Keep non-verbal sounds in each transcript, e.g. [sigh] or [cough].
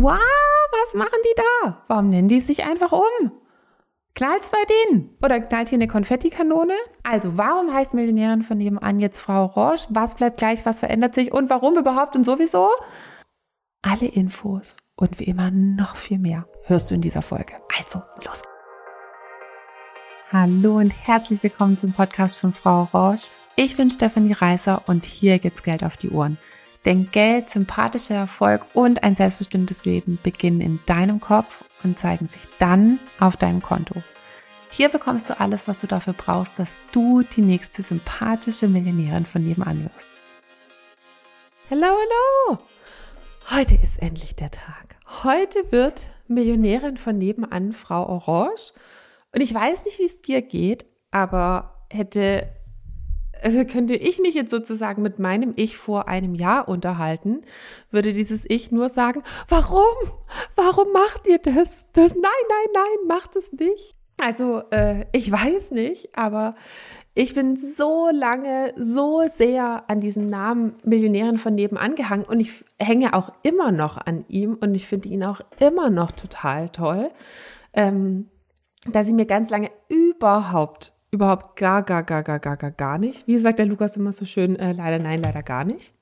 Wow, was machen die da? Warum nennen die sich einfach um? Knallt's bei denen? Oder knallt hier eine Konfettikanone? Also, warum heißt Millionärin von nebenan jetzt Frau Roche? Was bleibt gleich? Was verändert sich? Und warum überhaupt und sowieso? Alle Infos und wie immer noch viel mehr hörst du in dieser Folge. Also, los! Hallo und herzlich willkommen zum Podcast von Frau Roche. Ich bin Stefanie Reißer und hier gibt's Geld auf die Ohren. Denn Geld, sympathischer Erfolg und ein selbstbestimmtes Leben beginnen in deinem Kopf und zeigen sich dann auf deinem Konto. Hier bekommst du alles, was du dafür brauchst, dass du die nächste sympathische Millionärin von nebenan wirst. Hallo, hallo! Heute ist endlich der Tag. Heute wird Millionärin von nebenan Frau Orange. Und ich weiß nicht, wie es dir geht, aber hätte also könnte ich mich jetzt sozusagen mit meinem Ich vor einem Jahr unterhalten, würde dieses Ich nur sagen, warum? Warum macht ihr das? Das nein, nein, nein, macht es nicht. Also äh, ich weiß nicht, aber ich bin so lange, so sehr an diesem Namen Millionärin von nebenan gehangen und ich hänge auch immer noch an ihm und ich finde ihn auch immer noch total toll, ähm, dass ich mir ganz lange überhaupt überhaupt gar, gar, gar, gar, gar, gar, gar nicht. Wie sagt der Lukas immer so schön, äh, leider nein, leider gar nicht.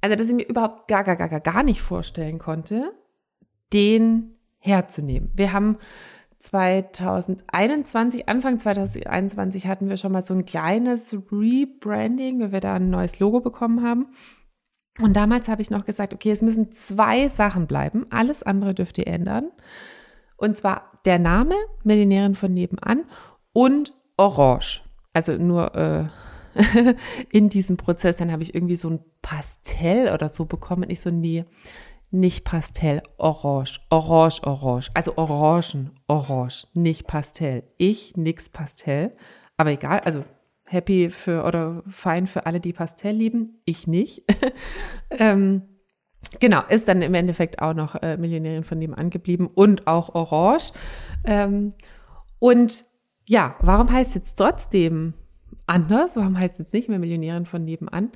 Also, dass ich mir überhaupt gar, gar, gar, gar, gar nicht vorstellen konnte, den herzunehmen. Wir haben 2021, Anfang 2021 hatten wir schon mal so ein kleines Rebranding, weil wir da ein neues Logo bekommen haben. Und damals habe ich noch gesagt, okay, es müssen zwei Sachen bleiben. Alles andere dürft ihr ändern. Und zwar der Name, Millionärin von nebenan und orange. Also nur äh, [laughs] in diesem Prozess, dann habe ich irgendwie so ein Pastell oder so bekommen. Ich so, nee, nicht Pastell, orange, orange, orange. Also Orangen, orange, nicht Pastell. Ich nix Pastell. Aber egal, also happy für oder fein für alle, die Pastell lieben. Ich nicht. [laughs] ähm, genau, ist dann im Endeffekt auch noch äh, Millionärin von dem angeblieben und auch orange. Ähm, und ja, warum heißt es jetzt trotzdem anders? Warum heißt es jetzt nicht mehr Millionärin von nebenan?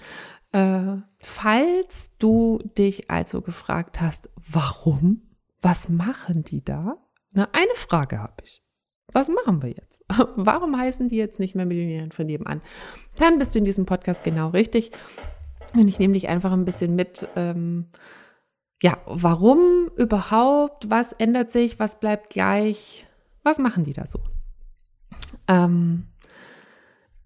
Äh, falls du dich also gefragt hast, warum? Was machen die da? Na, eine Frage habe ich. Was machen wir jetzt? [laughs] Warum heißen die jetzt nicht mehr Millionärin von nebenan? Dann bist du in diesem Podcast genau richtig. Und ich nehme dich einfach ein bisschen mit. Ähm, ja, warum überhaupt? Was ändert sich? Was bleibt gleich? Was machen die da so? Ähm,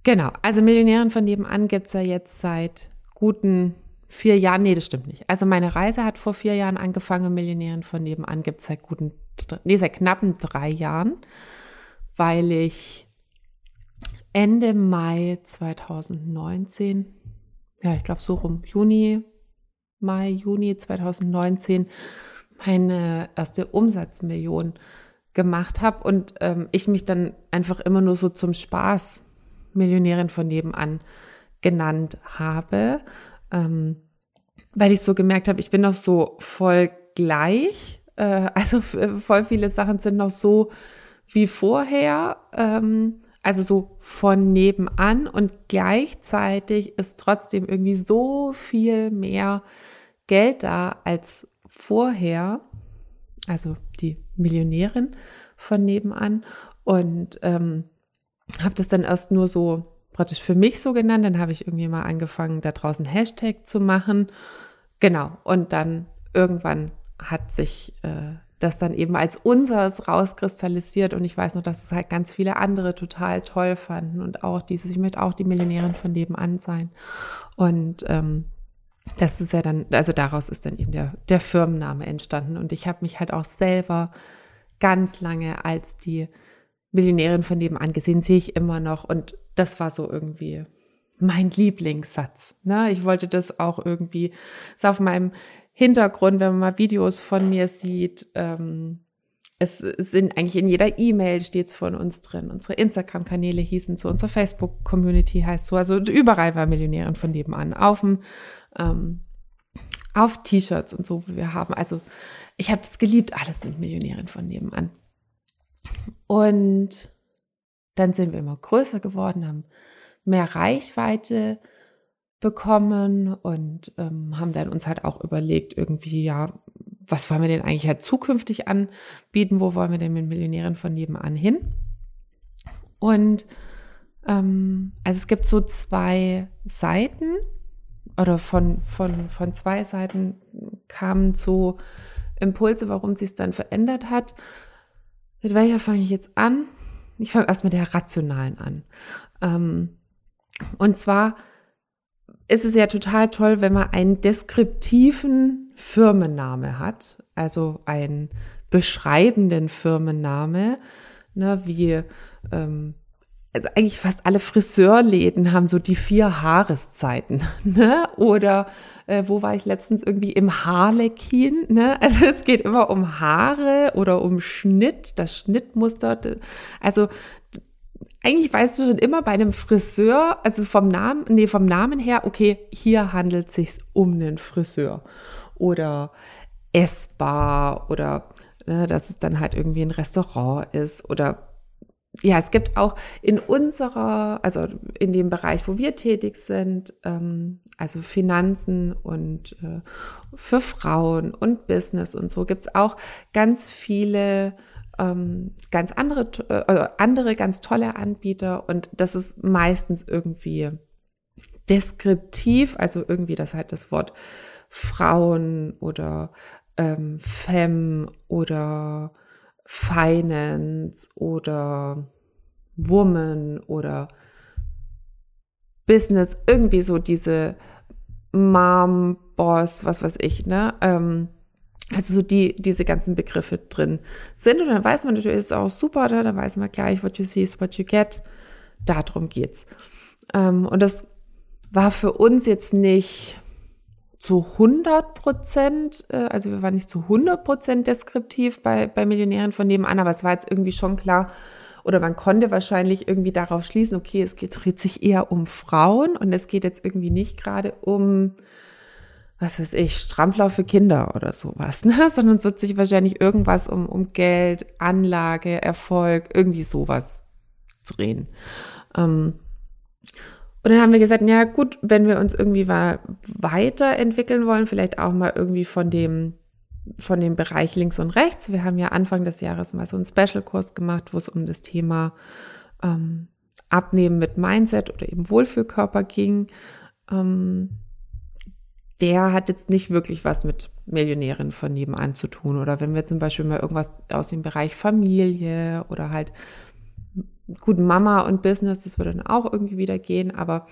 genau, also Millionären von nebenan gibt es ja jetzt seit guten vier Jahren. Nee, das stimmt nicht. Also meine Reise hat vor vier Jahren angefangen. Millionären von nebenan gibt es seit guten, nee, seit knappen drei Jahren, weil ich Ende Mai 2019, ja, ich glaube so rum, Juni, Mai, Juni 2019, meine erste Umsatzmillion gemacht habe und ähm, ich mich dann einfach immer nur so zum Spaß Millionärin von nebenan genannt habe, ähm, weil ich so gemerkt habe, ich bin noch so voll gleich, äh, [laughs] also voll viele Sachen sind noch so wie vorher, ähm, also so von nebenan und gleichzeitig ist trotzdem irgendwie so viel mehr Geld da als vorher. Also Millionärin von nebenan. Und ähm, habe das dann erst nur so praktisch für mich so genannt. Dann habe ich irgendwie mal angefangen, da draußen Hashtag zu machen. Genau. Und dann irgendwann hat sich äh, das dann eben als unseres rauskristallisiert. Und ich weiß noch, dass es halt ganz viele andere total toll fanden. Und auch dieses, ich möchte auch die Millionärin von nebenan sein. Und ähm, das ist ja dann, also daraus ist dann eben der, der Firmenname entstanden. Und ich habe mich halt auch selber ganz lange als die Millionärin von nebenan gesehen, sehe ich immer noch. Und das war so irgendwie mein Lieblingssatz. Ne? Ich wollte das auch irgendwie, ist auf meinem Hintergrund, wenn man mal Videos von mir sieht, ähm, es sind eigentlich in jeder E-Mail steht es von uns drin. Unsere Instagram-Kanäle hießen so, unsere Facebook-Community heißt so. Also überall war Millionärin von nebenan. Auf ähm, auf T-Shirts und so, wie wir haben. Also ich habe es geliebt, alles mit Millionärin von nebenan. Und dann sind wir immer größer geworden, haben mehr Reichweite bekommen und ähm, haben dann uns halt auch überlegt, irgendwie, ja, was wollen wir denn eigentlich halt zukünftig anbieten? Wo wollen wir denn mit Millionären von nebenan hin? Und ähm, also es gibt so zwei Seiten oder von, von, von zwei Seiten kamen so Impulse, warum sie es dann verändert hat. Mit welcher fange ich jetzt an? Ich fange erst mit der rationalen an. Ähm, und zwar ist es ja total toll, wenn man einen deskriptiven Firmenname hat, also einen beschreibenden Firmenname, ne, wie ähm, also eigentlich fast alle Friseurläden haben so die vier Haareszeiten, [laughs] ne? Oder äh, wo war ich letztens irgendwie im Harlekin, ne? [laughs] Also es geht immer um Haare oder um Schnitt, das Schnittmuster. Also eigentlich weißt du schon immer bei einem Friseur, also vom Namen, nee, vom Namen her, okay, hier handelt es sich um einen Friseur oder essbar oder ne, dass es dann halt irgendwie ein Restaurant ist oder ja, es gibt auch in unserer, also in dem Bereich, wo wir tätig sind, ähm, also Finanzen und äh, für Frauen und Business und so, gibt es auch ganz viele ähm, ganz andere, äh, also andere ganz tolle Anbieter und das ist meistens irgendwie deskriptiv, also irgendwie das halt das Wort Frauen oder ähm, Femme oder Finance oder Woman oder Business, irgendwie so diese Mom, Boss, was weiß ich, ne? Ähm, also so die, diese ganzen Begriffe drin sind. Und dann weiß man natürlich, ist auch super, ne? da weiß man gleich, what you see is what you get. Darum geht's. Ähm, und das war für uns jetzt nicht zu 100 Prozent, äh, also wir waren nicht zu 100 Prozent deskriptiv bei, bei Millionären von nebenan, aber es war jetzt irgendwie schon klar, oder man konnte wahrscheinlich irgendwie darauf schließen, okay, es geht, dreht sich eher um Frauen und es geht jetzt irgendwie nicht gerade um was weiß ich, Strampler für Kinder oder sowas, ne? [laughs] sondern es wird sich wahrscheinlich irgendwas um, um Geld, Anlage, Erfolg, irgendwie sowas drehen. Ähm, und dann haben wir gesagt, ja gut, wenn wir uns irgendwie weiterentwickeln wollen, vielleicht auch mal irgendwie von dem, von dem Bereich links und rechts. Wir haben ja Anfang des Jahres mal so einen Special-Kurs gemacht, wo es um das Thema ähm, Abnehmen mit Mindset oder eben Wohlfühlkörper ging. Ähm, der hat jetzt nicht wirklich was mit Millionären von nebenan zu tun. Oder wenn wir zum Beispiel mal irgendwas aus dem Bereich Familie oder halt gut Mama und Business, das würde dann auch irgendwie wieder gehen. Aber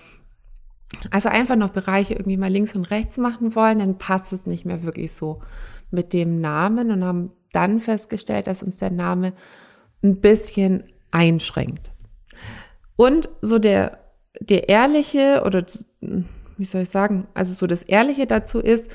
also einfach noch Bereiche irgendwie mal links und rechts machen wollen, dann passt es nicht mehr wirklich so mit dem Namen und haben dann festgestellt, dass uns der Name ein bisschen einschränkt. Und so der, der ehrliche oder wie soll ich sagen, also so das Ehrliche dazu ist,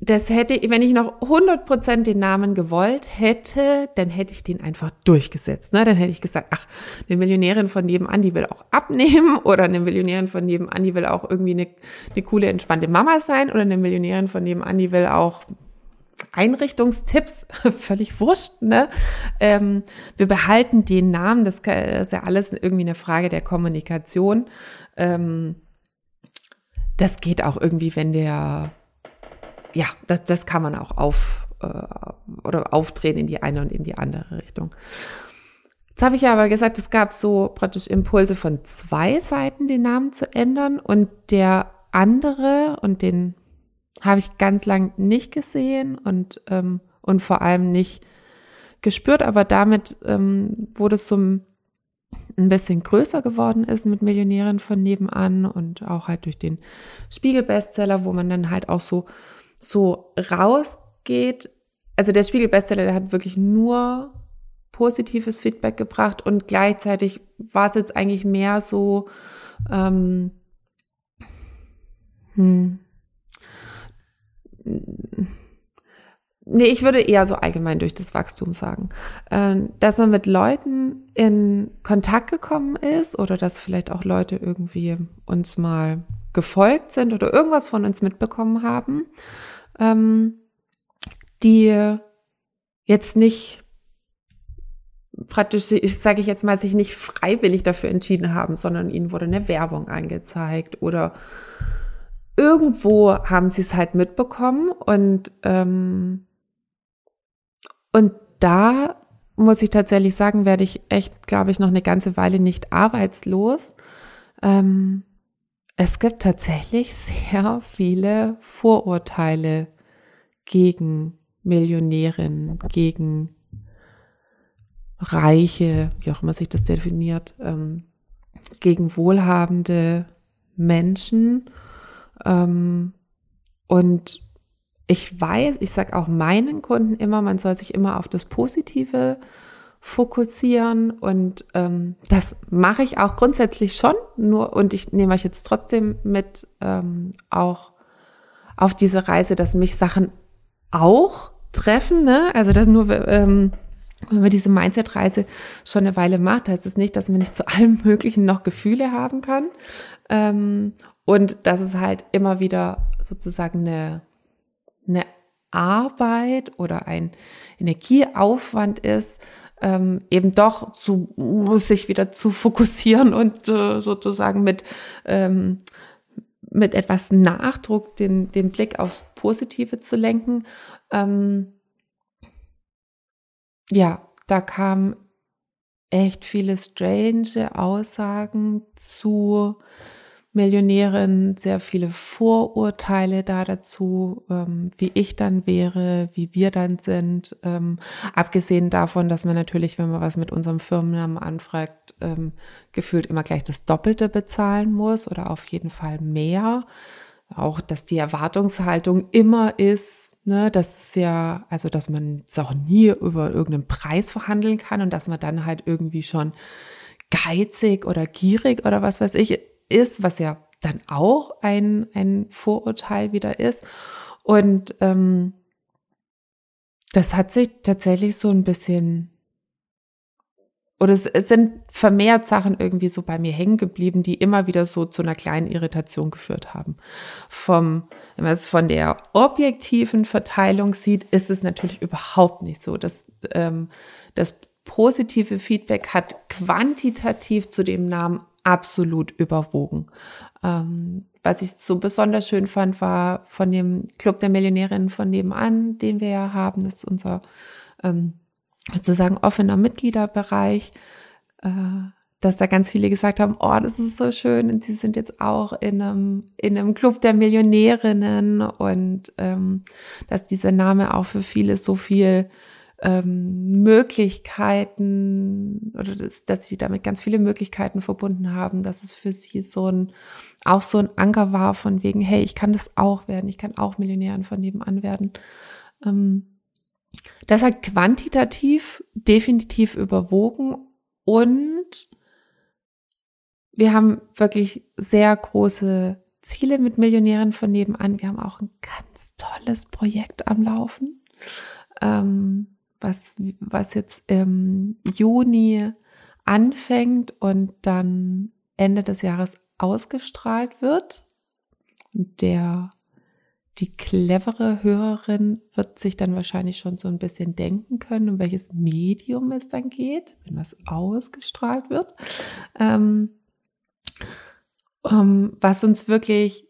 das hätte, wenn ich noch 100% den Namen gewollt hätte, dann hätte ich den einfach durchgesetzt. Ne? Dann hätte ich gesagt, ach, eine Millionärin von nebenan, die will auch abnehmen [laughs] oder eine Millionärin von nebenan, die will auch irgendwie eine, eine coole, entspannte Mama sein oder eine Millionärin von nebenan, die will auch Einrichtungstipps, [laughs] völlig wurscht, ne? Ähm, wir behalten den Namen, das, ist ja alles irgendwie eine Frage der Kommunikation. Ähm, das geht auch irgendwie, wenn der, ja, das, das kann man auch auf äh, oder aufdrehen in die eine und in die andere Richtung. Jetzt habe ich ja aber gesagt, es gab so praktisch Impulse von zwei Seiten, den Namen zu ändern und der andere und den habe ich ganz lang nicht gesehen und ähm, und vor allem nicht gespürt, aber damit ähm, wurde es zum ein bisschen größer geworden ist mit Millionären von nebenan und auch halt durch den Spiegel-Bestseller, wo man dann halt auch so, so rausgeht. Also der Spiegel-Bestseller, der hat wirklich nur positives Feedback gebracht und gleichzeitig war es jetzt eigentlich mehr so, ähm, hm, Nee, ich würde eher so allgemein durch das Wachstum sagen, ähm, dass man mit Leuten in Kontakt gekommen ist oder dass vielleicht auch Leute irgendwie uns mal gefolgt sind oder irgendwas von uns mitbekommen haben, ähm, die jetzt nicht praktisch, ich sage ich jetzt mal, sich nicht freiwillig dafür entschieden haben, sondern ihnen wurde eine Werbung angezeigt oder irgendwo haben sie es halt mitbekommen und, ähm, und da muss ich tatsächlich sagen, werde ich echt, glaube ich, noch eine ganze Weile nicht arbeitslos. Ähm, es gibt tatsächlich sehr viele Vorurteile gegen Millionärinnen, gegen Reiche, wie auch immer sich das definiert, ähm, gegen wohlhabende Menschen. Ähm, und ich weiß, ich sage auch meinen Kunden immer, man soll sich immer auf das Positive fokussieren und ähm, das mache ich auch grundsätzlich schon, nur und ich nehme euch jetzt trotzdem mit ähm, auch auf diese Reise, dass mich Sachen auch treffen, ne? Also das nur ähm, wenn man diese Mindset-Reise schon eine Weile macht, heißt es das nicht, dass man nicht zu allem [laughs] Möglichen noch Gefühle haben kann. Ähm, und dass es halt immer wieder sozusagen eine, eine Arbeit oder ein Energieaufwand ist, ähm, eben doch zu, sich wieder zu fokussieren und äh, sozusagen mit, ähm, mit etwas Nachdruck den, den Blick aufs Positive zu lenken. Ähm, ja, da kamen echt viele strange Aussagen zu Millionärin, sehr viele Vorurteile da dazu, ähm, wie ich dann wäre, wie wir dann sind. Ähm, abgesehen davon, dass man natürlich, wenn man was mit unserem Firmennamen anfragt, ähm, gefühlt immer gleich das Doppelte bezahlen muss oder auf jeden Fall mehr. Auch, dass die Erwartungshaltung immer ist, ne, dass ja, also dass man es auch nie über irgendeinen Preis verhandeln kann und dass man dann halt irgendwie schon geizig oder gierig oder was weiß ich ist, was ja dann auch ein, ein Vorurteil wieder ist. Und ähm, das hat sich tatsächlich so ein bisschen, oder es, es sind vermehrt Sachen irgendwie so bei mir hängen geblieben, die immer wieder so zu einer kleinen Irritation geführt haben. Vom, wenn man es von der objektiven Verteilung sieht, ist es natürlich überhaupt nicht so. Das, ähm, das positive Feedback hat quantitativ zu dem Namen absolut überwogen. Ähm, was ich so besonders schön fand, war von dem Club der Millionärinnen von nebenan, den wir ja haben. Das ist unser ähm, sozusagen offener Mitgliederbereich. Äh, dass da ganz viele gesagt haben, oh, das ist so schön und sie sind jetzt auch in einem, in einem Club der Millionärinnen und ähm, dass dieser Name auch für viele so viel ähm, Möglichkeiten oder das, dass sie damit ganz viele Möglichkeiten verbunden haben, dass es für sie so ein auch so ein Anker war von wegen, hey, ich kann das auch werden, ich kann auch Millionärin von nebenan werden. Ähm, das hat quantitativ definitiv überwogen und wir haben wirklich sehr große Ziele mit Millionären von nebenan. Wir haben auch ein ganz tolles Projekt am Laufen. Ähm, was, was jetzt im Juni anfängt und dann Ende des Jahres ausgestrahlt wird. Der, die clevere Hörerin wird sich dann wahrscheinlich schon so ein bisschen denken können, um welches Medium es dann geht, wenn was ausgestrahlt wird. Ähm, um, was uns wirklich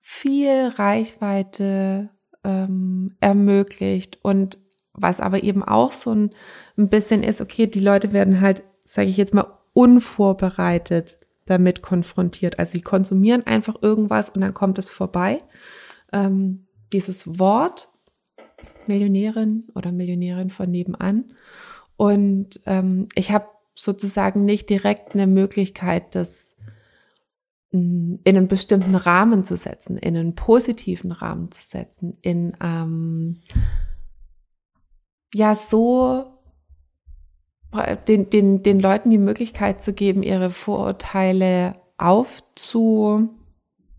viel Reichweite ähm, ermöglicht und was aber eben auch so ein, ein bisschen ist, okay, die Leute werden halt, sage ich jetzt mal, unvorbereitet damit konfrontiert. Also sie konsumieren einfach irgendwas und dann kommt es vorbei. Ähm, dieses Wort Millionärin oder Millionärin von nebenan. Und ähm, ich habe sozusagen nicht direkt eine Möglichkeit, das mm, in einen bestimmten Rahmen zu setzen, in einen positiven Rahmen zu setzen, in ähm, ja so den, den, den Leuten die Möglichkeit zu geben, ihre Vorurteile aufzu,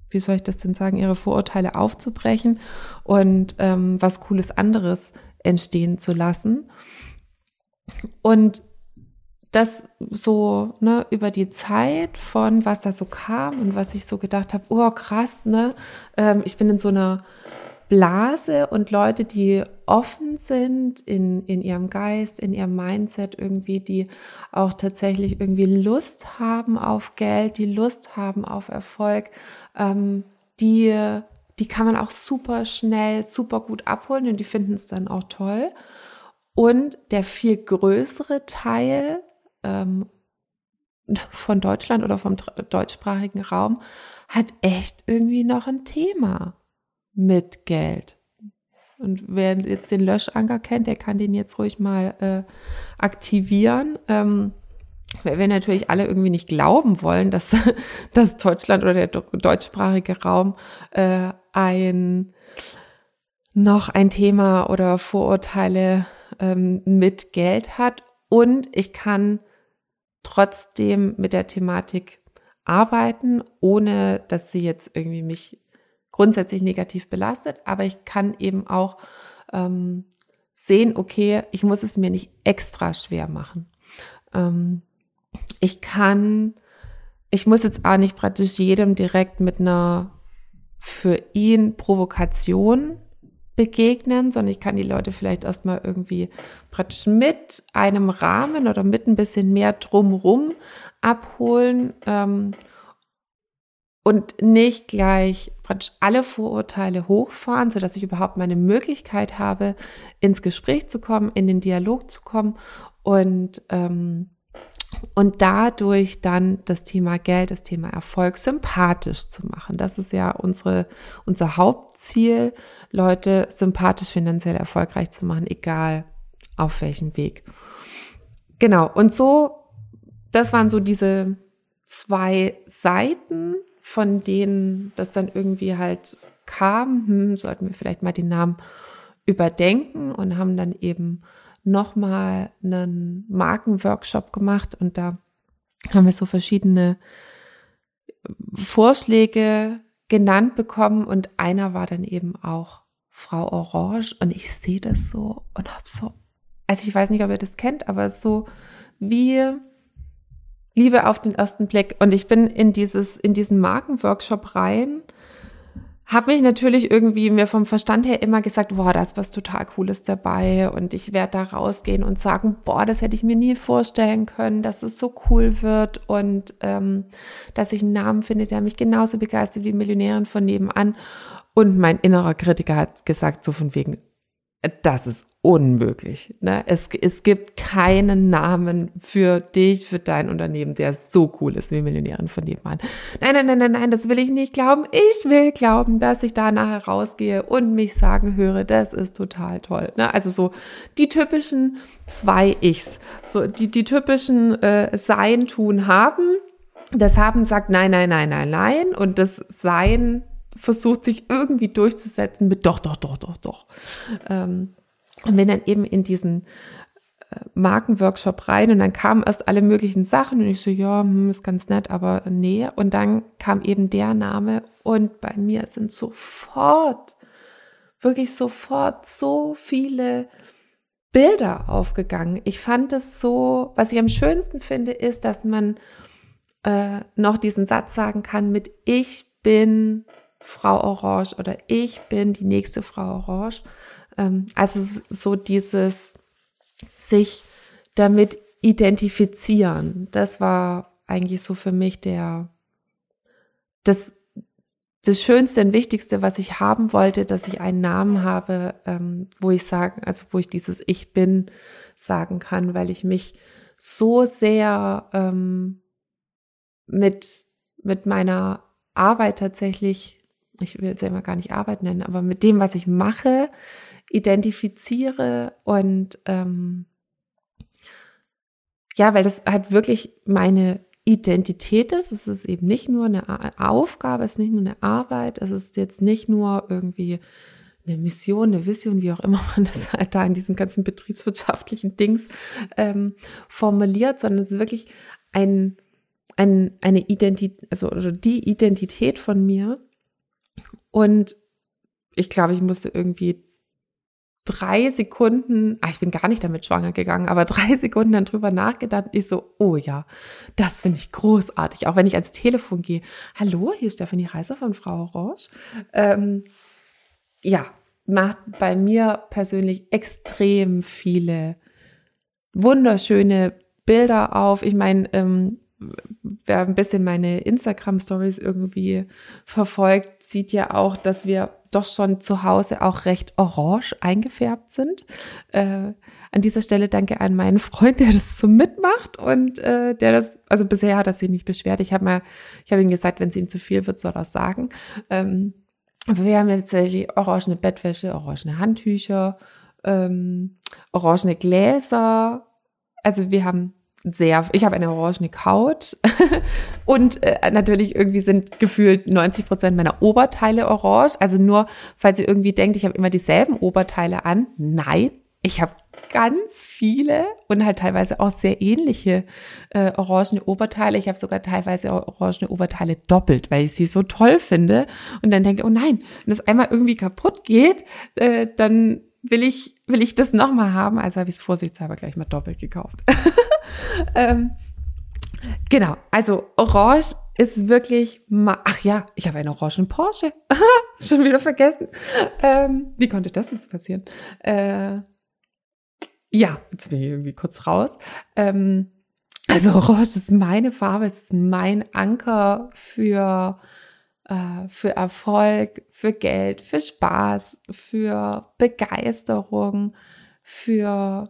wie soll ich das denn sagen, ihre Vorurteile aufzubrechen und ähm, was Cooles anderes entstehen zu lassen. Und das so ne, über die Zeit von was da so kam und was ich so gedacht habe, oh krass, ne, ähm, ich bin in so einer Blase und Leute, die offen sind in, in ihrem Geist, in ihrem Mindset irgendwie, die auch tatsächlich irgendwie Lust haben auf Geld, die Lust haben auf Erfolg, ähm, die, die kann man auch super schnell, super gut abholen und die finden es dann auch toll. Und der viel größere Teil ähm, von Deutschland oder vom deutschsprachigen Raum hat echt irgendwie noch ein Thema mit Geld. Und wer jetzt den Löschanker kennt, der kann den jetzt ruhig mal äh, aktivieren. Ähm, weil wir natürlich alle irgendwie nicht glauben wollen, dass, [laughs] dass Deutschland oder der deutschsprachige Raum äh, ein noch ein Thema oder Vorurteile ähm, mit Geld hat. Und ich kann trotzdem mit der Thematik arbeiten, ohne dass sie jetzt irgendwie mich grundsätzlich negativ belastet. Aber ich kann eben auch ähm, sehen, okay, ich muss es mir nicht extra schwer machen. Ähm, ich kann, ich muss jetzt auch nicht praktisch jedem direkt mit einer für ihn Provokation begegnen, sondern ich kann die Leute vielleicht erstmal irgendwie praktisch mit einem Rahmen oder mit ein bisschen mehr drumrum abholen ähm, und nicht gleich praktisch alle Vorurteile hochfahren, so dass ich überhaupt meine Möglichkeit habe, ins Gespräch zu kommen, in den Dialog zu kommen und ähm, und dadurch dann das Thema Geld, das Thema Erfolg sympathisch zu machen. Das ist ja unsere, unser Hauptziel, Leute sympathisch finanziell erfolgreich zu machen, egal auf welchem Weg. Genau. Und so, das waren so diese zwei Seiten, von denen das dann irgendwie halt kam, hm, sollten wir vielleicht mal den Namen überdenken und haben dann eben nochmal einen Markenworkshop gemacht und da haben wir so verschiedene Vorschläge genannt bekommen und einer war dann eben auch Frau Orange und ich sehe das so und hab so, also ich weiß nicht, ob ihr das kennt, aber so wie Liebe auf den ersten Blick. Und ich bin in dieses, in diesen Markenworkshop rein habe mich natürlich irgendwie mir vom Verstand her immer gesagt, boah, da ist was total Cooles dabei. Und ich werde da rausgehen und sagen, boah, das hätte ich mir nie vorstellen können, dass es so cool wird. Und ähm, dass ich einen Namen finde, der mich genauso begeistert wie Millionärin von nebenan. Und mein innerer Kritiker hat gesagt, so von wegen, das ist unmöglich. Ne? Es, es gibt keinen Namen für dich, für dein Unternehmen, der so cool ist wie Millionärin von nebenan. Nein, nein, nein, nein, nein, das will ich nicht glauben. Ich will glauben, dass ich da nachher rausgehe und mich sagen höre, das ist total toll. Ne? Also so die typischen zwei Ichs, so die, die typischen äh, Sein, Tun, Haben. Das Haben sagt nein, nein, nein, nein, nein und das Sein versucht sich irgendwie durchzusetzen mit doch, doch, doch, doch, doch. Ähm, und bin dann eben in diesen äh, Markenworkshop rein und dann kamen erst alle möglichen Sachen und ich so, ja, hm, ist ganz nett, aber nee. Und dann kam eben der Name und bei mir sind sofort, wirklich sofort so viele Bilder aufgegangen. Ich fand es so, was ich am schönsten finde, ist, dass man äh, noch diesen Satz sagen kann mit Ich bin Frau Orange oder ich bin die nächste Frau Orange. Ähm, also so dieses sich damit identifizieren, das war eigentlich so für mich der, das, das Schönste und Wichtigste, was ich haben wollte, dass ich einen Namen habe, ähm, wo ich sagen, also wo ich dieses Ich bin sagen kann, weil ich mich so sehr ähm, mit, mit meiner Arbeit tatsächlich ich will es ja immer gar nicht Arbeit nennen, aber mit dem, was ich mache, identifiziere und ähm, ja, weil das halt wirklich meine Identität ist. Es ist eben nicht nur eine Aufgabe, es ist nicht nur eine Arbeit, es ist jetzt nicht nur irgendwie eine Mission, eine Vision, wie auch immer [laughs] man das halt da in diesen ganzen betriebswirtschaftlichen Dings ähm, formuliert, sondern es ist wirklich ein, ein, eine Identität, also oder die Identität von mir, und ich glaube, ich musste irgendwie drei Sekunden, ah, ich bin gar nicht damit schwanger gegangen, aber [laughs] drei Sekunden dann drüber nachgedacht. Ich so, oh ja, das finde ich großartig. Auch wenn ich ans Telefon gehe. Hallo, hier ist Stefanie Reiser von Frau Orange. Ähm, ja, macht bei mir persönlich extrem viele wunderschöne Bilder auf. Ich meine, ähm, wer ein bisschen meine Instagram-Stories irgendwie verfolgt, sieht ja auch, dass wir doch schon zu Hause auch recht orange eingefärbt sind. Äh, an dieser Stelle danke an meinen Freund, der das so mitmacht und äh, der das, also bisher hat er sich nicht beschwert. Ich habe mal, ich habe ihm gesagt, wenn es ihm zu viel wird, soll er sagen. Ähm, aber wir haben tatsächlich orangene Bettwäsche, orangene Handtücher, ähm, orangene Gläser. Also wir haben sehr, ich habe eine orangene Couch [laughs] und äh, natürlich irgendwie sind gefühlt 90 Prozent meiner Oberteile orange. Also nur, falls ihr irgendwie denkt, ich habe immer dieselben Oberteile an. Nein, ich habe ganz viele und halt teilweise auch sehr ähnliche äh, orangene Oberteile. Ich habe sogar teilweise orangene Oberteile doppelt, weil ich sie so toll finde und dann denke, oh nein, wenn das einmal irgendwie kaputt geht, äh, dann will ich will ich das nochmal haben. Also habe ich es vorsichtshalber gleich mal doppelt gekauft. [laughs] ähm, genau, also Orange ist wirklich, ach ja, ich habe einen orangen Porsche. [laughs] Schon wieder vergessen. Ähm, wie konnte das jetzt passieren? Äh, ja, jetzt bin ich irgendwie kurz raus. Ähm, also Orange ist meine Farbe, es ist mein Anker für äh, für Erfolg, für Geld, für Spaß, für Begeisterung, für,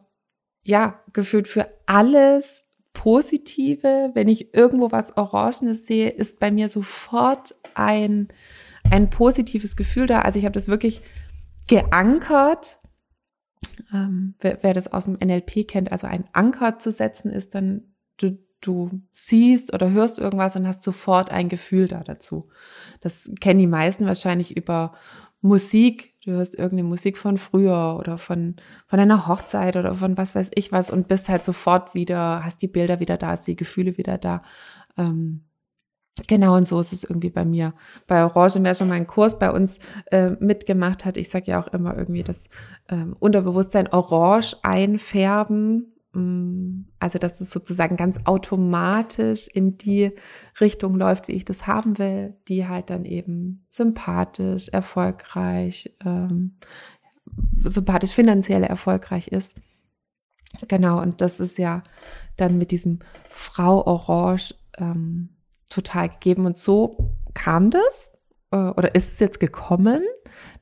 ja, gefühlt für alles Positive. Wenn ich irgendwo was Orangenes sehe, ist bei mir sofort ein, ein positives Gefühl da. Also ich habe das wirklich geankert. Ähm, wer, wer das aus dem NLP kennt, also ein Anker zu setzen, ist dann, du, du siehst oder hörst irgendwas und hast sofort ein Gefühl da dazu. Das kennen die meisten wahrscheinlich über Musik. Du hörst irgendeine Musik von früher oder von, von einer Hochzeit oder von was weiß ich was und bist halt sofort wieder, hast die Bilder wieder da, hast die Gefühle wieder da. Ähm, Genau, und so ist es irgendwie bei mir. Bei Orange, wer schon mal einen Kurs bei uns äh, mitgemacht hat, ich sage ja auch immer irgendwie das ähm, Unterbewusstsein orange einfärben also, dass es sozusagen ganz automatisch in die Richtung läuft, wie ich das haben will, die halt dann eben sympathisch, erfolgreich, ähm, sympathisch, finanziell erfolgreich ist. Genau, und das ist ja dann mit diesem Frau Orange ähm, total gegeben. Und so kam das, äh, oder ist es jetzt gekommen,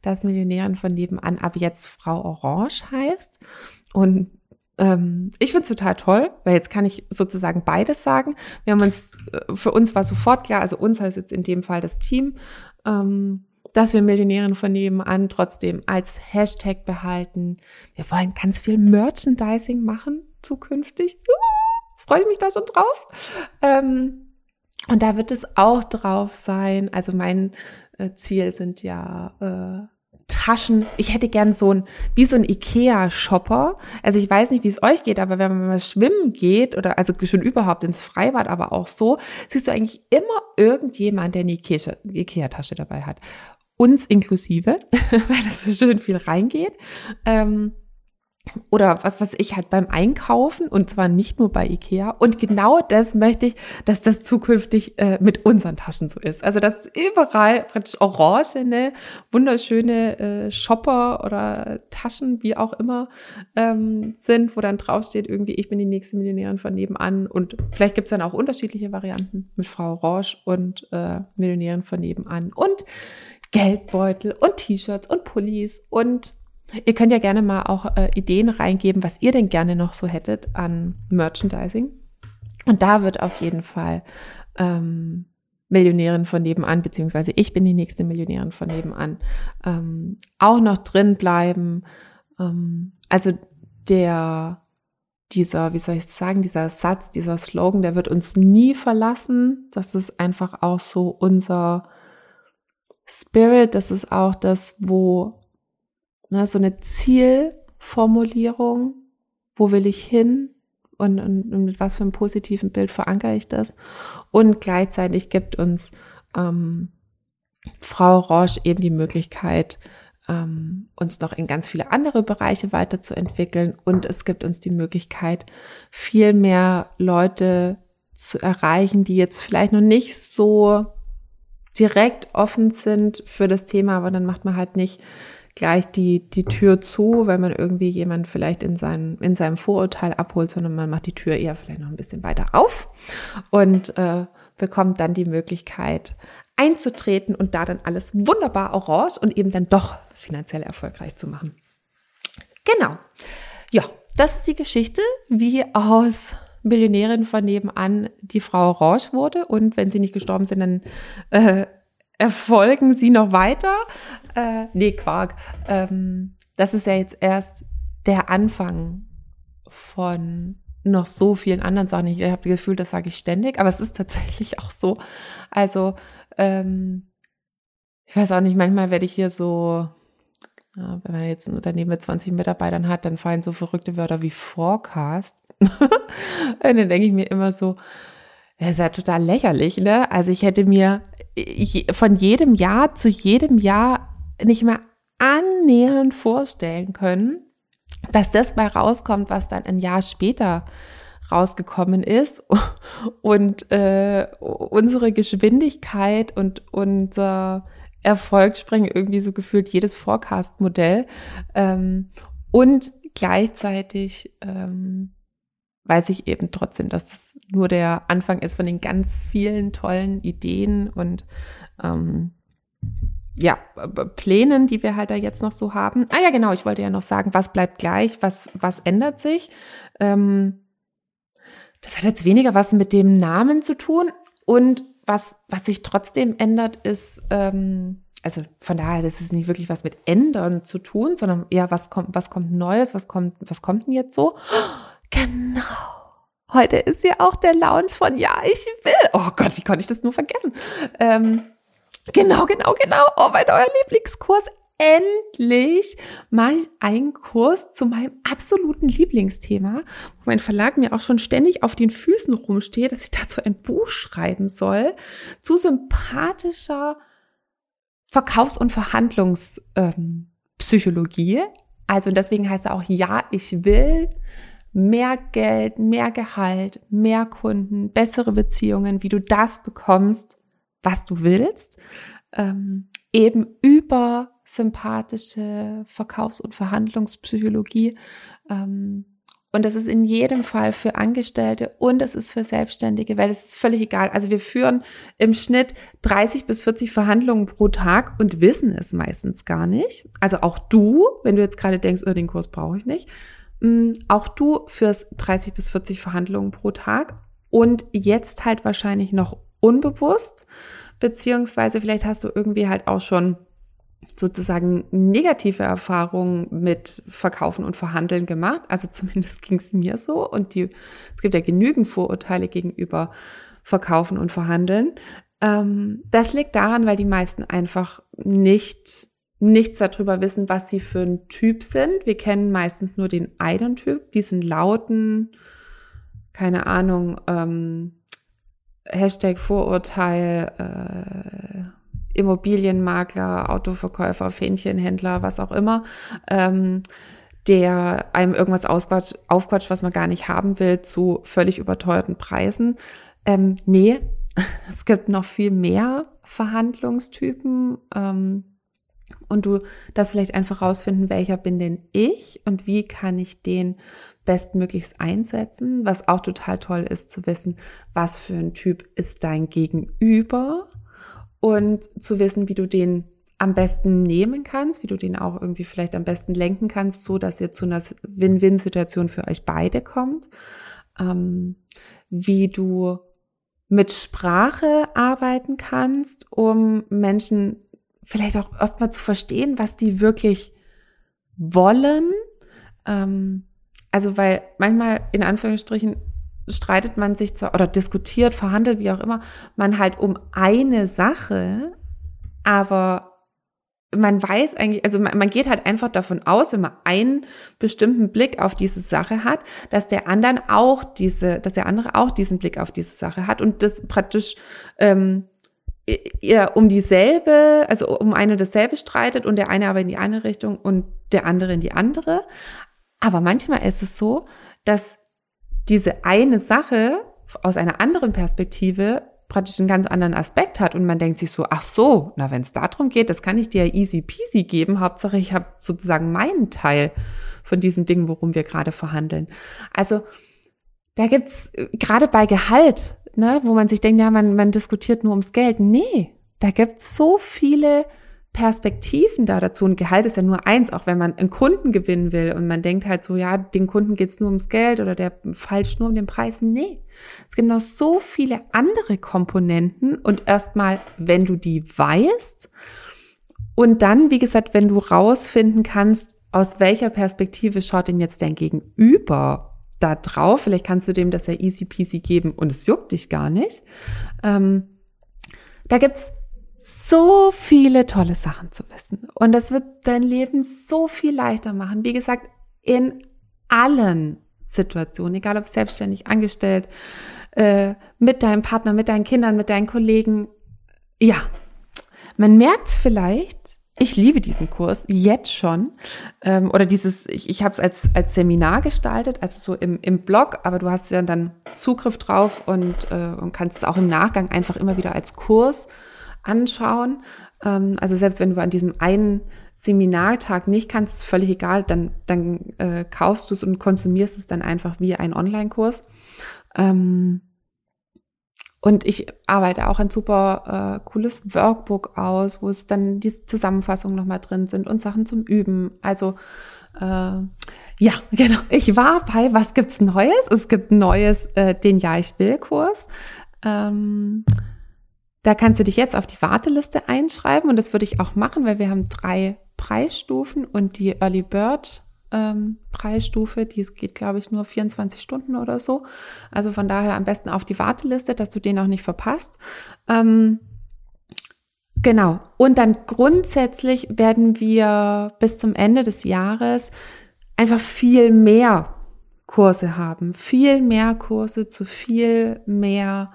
dass Millionärin von nebenan ab jetzt Frau Orange heißt. Und ähm, ich finde es total toll, weil jetzt kann ich sozusagen beides sagen. Wir haben uns, äh, für uns war sofort klar, also uns heißt jetzt in dem Fall das Team, ähm, dass wir Millionären von nebenan trotzdem als Hashtag behalten. Wir wollen ganz viel Merchandising machen zukünftig. Uh, Freue ich mich da schon drauf. Ähm, und da wird es auch drauf sein. Also mein äh, Ziel sind ja äh, Taschen. Ich hätte gern so ein, wie so ein Ikea-Shopper. Also ich weiß nicht, wie es euch geht, aber wenn man mal schwimmen geht oder also schon überhaupt ins Freibad, aber auch so, siehst du eigentlich immer irgendjemand, der eine Ikea-Tasche dabei hat. Uns inklusive, [laughs] weil das so schön viel reingeht. Ähm, oder was was ich halt beim Einkaufen und zwar nicht nur bei Ikea. Und genau das möchte ich, dass das zukünftig äh, mit unseren Taschen so ist. Also dass überall praktisch orangene, wunderschöne äh, Shopper oder Taschen, wie auch immer, ähm, sind, wo dann draufsteht irgendwie, ich bin die nächste Millionärin von nebenan. Und vielleicht gibt's dann auch unterschiedliche Varianten mit Frau Orange und äh, Millionärin von nebenan. Und Geldbeutel und T-Shirts und Pullis und Ihr könnt ja gerne mal auch äh, Ideen reingeben, was ihr denn gerne noch so hättet an Merchandising. Und da wird auf jeden Fall ähm, Millionärin von nebenan, beziehungsweise ich bin die nächste Millionärin von nebenan, ähm, auch noch drin bleiben. Ähm, also der, dieser, wie soll ich sagen, dieser Satz, dieser Slogan, der wird uns nie verlassen. Das ist einfach auch so unser Spirit. Das ist auch das, wo Ne, so eine Zielformulierung, wo will ich hin und, und, und, mit was für einem positiven Bild verankere ich das. Und gleichzeitig gibt uns ähm, Frau Roche eben die Möglichkeit, ähm, uns noch in ganz viele andere Bereiche weiterzuentwickeln. Und es gibt uns die Möglichkeit, viel mehr Leute zu erreichen, die jetzt vielleicht noch nicht so direkt offen sind für das Thema, aber dann macht man halt nicht gleich die, die Tür zu, weil man irgendwie jemand vielleicht in seinem, in seinem Vorurteil abholt, sondern man macht die Tür eher vielleicht noch ein bisschen weiter auf und äh, bekommt dann die Möglichkeit einzutreten und da dann alles wunderbar orange und eben dann doch finanziell erfolgreich zu machen. Genau. Ja, das ist die Geschichte, wie aus Millionärin von nebenan die Frau Orange wurde und wenn sie nicht gestorben sind, dann äh, erfolgen sie noch weiter. Äh, nee, Quark. Ähm, das ist ja jetzt erst der Anfang von noch so vielen anderen Sachen. Ich habe das Gefühl, das sage ich ständig, aber es ist tatsächlich auch so. Also, ähm, ich weiß auch nicht, manchmal werde ich hier so, ja, wenn man jetzt ein Unternehmen mit 20 Mitarbeitern hat, dann fallen so verrückte Wörter wie Forecast. [laughs] und dann denke ich mir immer so, das ist ja total lächerlich, ne? Also ich hätte mir von jedem Jahr zu jedem Jahr nicht mehr annähernd vorstellen können, dass das mal rauskommt, was dann ein Jahr später rausgekommen ist. [laughs] Und äh, unsere Geschwindigkeit und unser Erfolg sprengen irgendwie so gefühlt jedes Forecast-Modell. Ähm, und gleichzeitig ähm, weiß ich eben trotzdem, dass das nur der Anfang ist von den ganz vielen tollen Ideen und ähm, ja, Plänen, die wir halt da jetzt noch so haben. Ah ja, genau, ich wollte ja noch sagen, was bleibt gleich, was, was ändert sich. Ähm, das hat jetzt weniger was mit dem Namen zu tun und was, was sich trotzdem ändert, ist, ähm, also von daher, das ist nicht wirklich was mit ändern zu tun, sondern eher was kommt, was kommt Neues, was kommt, was kommt denn jetzt so? Genau. Heute ist ja auch der Lounge von Ja, ich will. Oh Gott, wie konnte ich das nur vergessen? Ähm, genau, genau, genau. Oh, mein neuer Lieblingskurs. Endlich mache ich einen Kurs zu meinem absoluten Lieblingsthema, wo mein Verlag mir auch schon ständig auf den Füßen rumsteht, dass ich dazu ein Buch schreiben soll, zu sympathischer Verkaufs- und Verhandlungspsychologie. Ähm, also deswegen heißt er auch Ja, ich will mehr Geld, mehr Gehalt, mehr Kunden, bessere Beziehungen, wie du das bekommst, was du willst, ähm, eben über sympathische Verkaufs- und Verhandlungspsychologie. Ähm, und das ist in jedem Fall für Angestellte und es ist für Selbstständige, weil es ist völlig egal. Also wir führen im Schnitt 30 bis 40 Verhandlungen pro Tag und wissen es meistens gar nicht. Also auch du, wenn du jetzt gerade denkst, oh, den Kurs brauche ich nicht, auch du führst 30 bis 40 Verhandlungen pro Tag und jetzt halt wahrscheinlich noch unbewusst, beziehungsweise vielleicht hast du irgendwie halt auch schon sozusagen negative Erfahrungen mit Verkaufen und Verhandeln gemacht. Also [laughs] zumindest ging es mir so. Und die, es gibt ja genügend Vorurteile gegenüber Verkaufen und Verhandeln. Ähm, das liegt daran, weil die meisten einfach nicht nichts darüber wissen, was sie für ein Typ sind. Wir kennen meistens nur den einen Typ, diesen lauten, keine Ahnung, ähm, Hashtag Vorurteil, äh, Immobilienmakler, Autoverkäufer, Fähnchenhändler, was auch immer, ähm, der einem irgendwas ausquatscht, aufquatscht, was man gar nicht haben will, zu völlig überteuerten Preisen. Ähm, nee, [laughs] es gibt noch viel mehr Verhandlungstypen. Ähm, und du das vielleicht einfach rausfinden, welcher bin denn ich und wie kann ich den bestmöglichst einsetzen, was auch total toll ist zu wissen, was für ein Typ ist dein Gegenüber? Und zu wissen, wie du den am besten nehmen kannst, wie du den auch irgendwie vielleicht am besten lenken kannst, so dass ihr zu einer Win-Win-Situation für euch beide kommt, ähm, wie du mit Sprache arbeiten kannst, um Menschen vielleicht auch erstmal zu verstehen, was die wirklich wollen. Ähm, also weil manchmal in Anführungsstrichen streitet man sich zwar oder diskutiert, verhandelt, wie auch immer, man halt um eine Sache, aber man weiß eigentlich, also man, man, geht halt einfach davon aus, wenn man einen bestimmten Blick auf diese Sache hat, dass der anderen auch diese, dass der andere auch diesen Blick auf diese Sache hat und das praktisch ähm, ihr um dieselbe, also um eine dasselbe streitet und der eine aber in die eine Richtung und der andere in die andere. Aber manchmal ist es so, dass diese eine Sache aus einer anderen Perspektive praktisch einen ganz anderen Aspekt hat und man denkt sich so, ach so, na wenn es darum geht, das kann ich dir easy peasy geben. Hauptsache ich habe sozusagen meinen Teil von diesem Ding, worum wir gerade verhandeln. Also da gibt's äh, gerade bei Gehalt, ne, wo man sich denkt, ja, man, man diskutiert nur ums Geld. Nee, da gibt's so viele Perspektiven da dazu. Und Gehalt ist ja nur eins, auch wenn man einen Kunden gewinnen will und man denkt halt so, ja, den Kunden geht's nur ums Geld oder der falsch nur um den Preis. Nee, es gibt noch so viele andere Komponenten und erstmal, wenn du die weißt und dann, wie gesagt, wenn du rausfinden kannst, aus welcher Perspektive schaut denn jetzt dein Gegenüber da drauf, vielleicht kannst du dem das ja easy peasy geben und es juckt dich gar nicht. Ähm, da gibt's so viele tolle Sachen zu wissen. Und das wird dein Leben so viel leichter machen. Wie gesagt, in allen Situationen, egal ob selbstständig, angestellt, äh, mit deinem Partner, mit deinen Kindern, mit deinen Kollegen. Ja, man merkt es vielleicht, ich liebe diesen Kurs jetzt schon. Ähm, oder dieses, ich, ich habe es als, als Seminar gestaltet, also so im, im Blog, aber du hast ja dann Zugriff drauf und, äh, und kannst es auch im Nachgang einfach immer wieder als Kurs anschauen. Ähm, also selbst wenn du an diesem einen Seminartag nicht kannst, ist völlig egal, dann, dann äh, kaufst du es und konsumierst es dann einfach wie ein Online-Kurs. Ähm, und ich arbeite auch ein super äh, cooles Workbook aus, wo es dann die Zusammenfassungen nochmal drin sind und Sachen zum Üben. Also äh, ja, [laughs] genau. Ich war bei Was gibt's Neues? Es gibt Neues, äh, den Ja, ich will Kurs. Ähm, da kannst du dich jetzt auf die Warteliste einschreiben und das würde ich auch machen, weil wir haben drei Preisstufen und die Early Bird ähm, Preisstufe, die geht, glaube ich, nur 24 Stunden oder so. Also von daher am besten auf die Warteliste, dass du den auch nicht verpasst. Ähm, genau. Und dann grundsätzlich werden wir bis zum Ende des Jahres einfach viel mehr Kurse haben, viel mehr Kurse zu viel mehr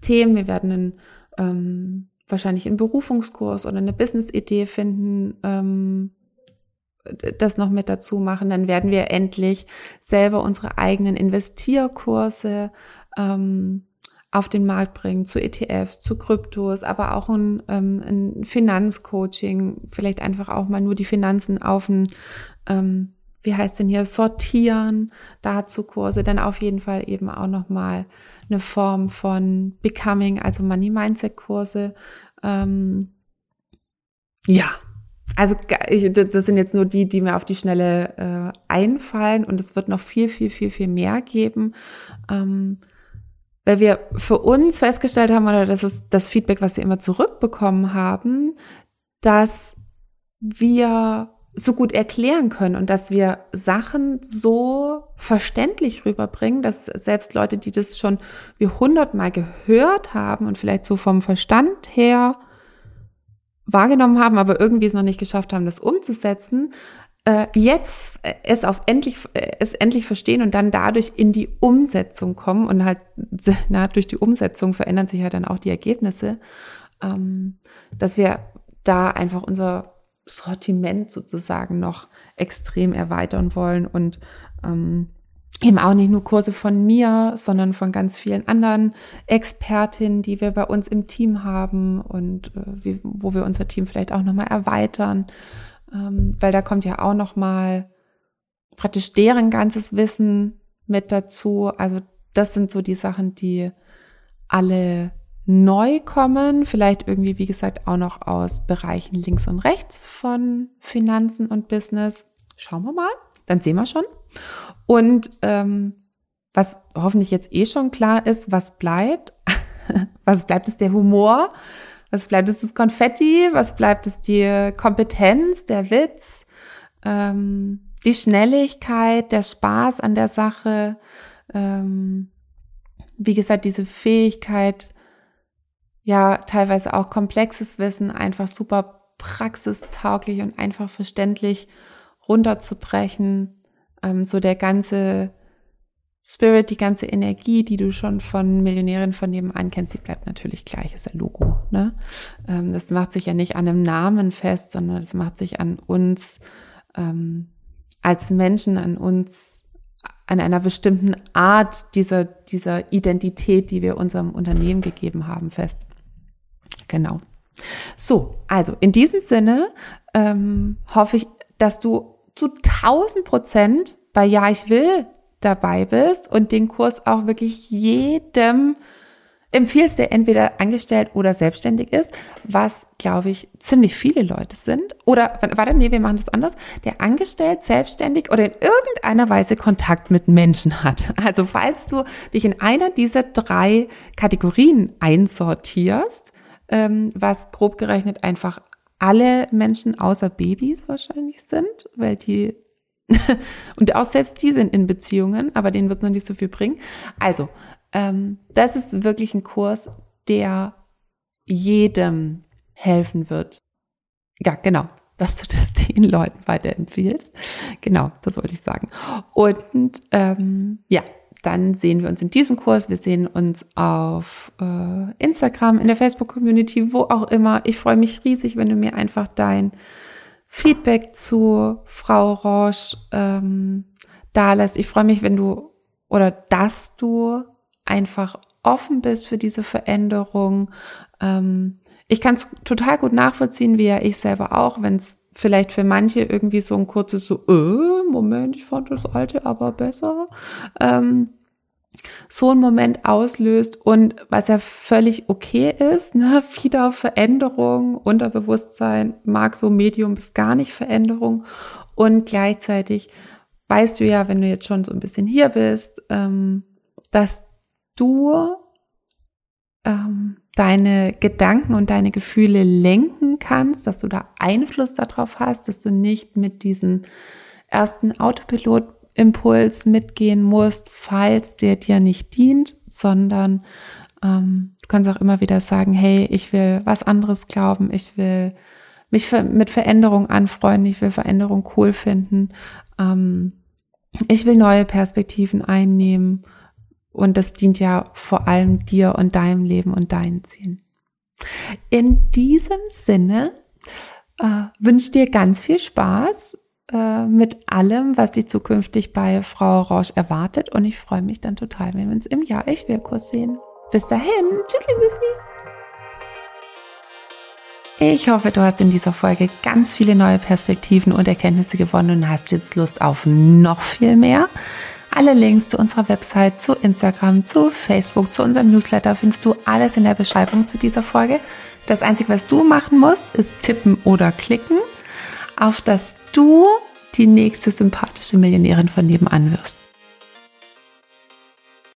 Themen. Wir werden einen ähm, wahrscheinlich einen Berufungskurs oder eine Business-Idee finden, ähm, das noch mit dazu machen. Dann werden wir endlich selber unsere eigenen Investierkurse ähm, auf den Markt bringen, zu ETFs, zu Kryptos, aber auch ein, ähm, ein Finanzcoaching, vielleicht einfach auch mal nur die Finanzen auf ein, ähm, wie heißt denn hier, sortieren, dazu Kurse, dann auf jeden Fall eben auch nochmal eine Form von Becoming, also Money Mindset Kurse. Ähm, ja, also das sind jetzt nur die, die mir auf die Schnelle äh, einfallen und es wird noch viel, viel, viel, viel mehr geben. Ähm, weil wir für uns festgestellt haben, oder das ist das Feedback, was wir immer zurückbekommen haben, dass wir so gut erklären können und dass wir Sachen so verständlich rüberbringen, dass selbst Leute, die das schon wie hundertmal gehört haben und vielleicht so vom Verstand her wahrgenommen haben, aber irgendwie es noch nicht geschafft haben, das umzusetzen, äh, jetzt es auf endlich es endlich verstehen und dann dadurch in die Umsetzung kommen und halt [laughs] na, durch die Umsetzung verändern sich ja dann auch die Ergebnisse, ähm, dass wir da einfach unser Sortiment sozusagen noch extrem erweitern wollen und ähm, eben auch nicht nur Kurse von mir, sondern von ganz vielen anderen Expertinnen, die wir bei uns im Team haben und äh, wie, wo wir unser Team vielleicht auch nochmal erweitern, ähm, weil da kommt ja auch nochmal praktisch deren ganzes Wissen mit dazu. Also das sind so die Sachen, die alle neu kommen, vielleicht irgendwie, wie gesagt, auch noch aus Bereichen links und rechts von Finanzen und Business. Schauen wir mal, dann sehen wir schon. Und ähm, was hoffentlich jetzt eh schon klar ist, was bleibt? [laughs] was bleibt, ist der Humor. Was bleibt, ist das Konfetti. Was bleibt, ist die Kompetenz, der Witz, ähm, die Schnelligkeit, der Spaß an der Sache. Ähm, wie gesagt, diese Fähigkeit, ja teilweise auch komplexes Wissen einfach super praxistauglich und einfach verständlich runterzubrechen. Ähm, so der ganze Spirit, die ganze Energie, die du schon von Millionären von nebenan kennst, die bleibt natürlich gleich, ist ein Logo. Ne? Ähm, das macht sich ja nicht an einem Namen fest, sondern es macht sich an uns ähm, als Menschen, an uns an einer bestimmten Art dieser, dieser Identität, die wir unserem Unternehmen gegeben haben, fest. Genau. So, also in diesem Sinne ähm, hoffe ich, dass du zu 1000 Prozent bei Ja, ich will dabei bist und den Kurs auch wirklich jedem empfiehlst, der entweder angestellt oder selbstständig ist, was, glaube ich, ziemlich viele Leute sind. Oder, warte, nee, wir machen das anders. Der angestellt, selbstständig oder in irgendeiner Weise Kontakt mit Menschen hat. Also, falls du dich in einer dieser drei Kategorien einsortierst, ähm, was grob gerechnet einfach alle Menschen außer Babys wahrscheinlich sind, weil die [laughs] und auch selbst die sind in Beziehungen, aber denen wird es noch nicht so viel bringen. Also, ähm, das ist wirklich ein Kurs, der jedem helfen wird. Ja, genau, dass du das [laughs] den Leuten weiterempfiehlst. Genau, das wollte ich sagen. Und ähm, ja, dann sehen wir uns in diesem Kurs. Wir sehen uns auf äh, Instagram, in der Facebook-Community, wo auch immer. Ich freue mich riesig, wenn du mir einfach dein Feedback zu Frau Roche ähm, da lässt. Ich freue mich, wenn du oder dass du einfach offen bist für diese Veränderung. Ähm, ich kann es total gut nachvollziehen, wie ja ich selber auch, wenn es vielleicht für manche irgendwie so ein kurzes so, äh, Moment, ich fand das alte aber besser. Ähm, so ein Moment auslöst und was ja völlig okay ist, ne, [laughs] wieder Veränderung, Unterbewusstsein mag so Medium bis gar nicht Veränderung und gleichzeitig weißt du ja, wenn du jetzt schon so ein bisschen hier bist, ähm, dass du ähm, deine Gedanken und deine Gefühle lenken kannst, dass du da Einfluss darauf hast, dass du nicht mit diesem ersten Autopilot Impuls mitgehen musst, falls der dir nicht dient, sondern ähm, du kannst auch immer wieder sagen, hey, ich will was anderes glauben, ich will mich mit Veränderung anfreunden, ich will Veränderung cool finden, ähm, ich will neue Perspektiven einnehmen und das dient ja vor allem dir und deinem Leben und deinen Zielen. In diesem Sinne äh, wünsche dir ganz viel Spaß äh, mit allem, was dich zukünftig bei Frau Rausch erwartet. Und ich freue mich dann total, wenn wir uns im Jahr Ich will Kurs sehen. Bis dahin. Tschüssli, Müsli. Ich hoffe, du hast in dieser Folge ganz viele neue Perspektiven und Erkenntnisse gewonnen und hast jetzt Lust auf noch viel mehr. Alle Links zu unserer Website, zu Instagram, zu Facebook, zu unserem Newsletter findest du alles in der Beschreibung zu dieser Folge. Das Einzige, was du machen musst, ist tippen oder klicken auf das du die nächste sympathische Millionärin von nebenan wirst.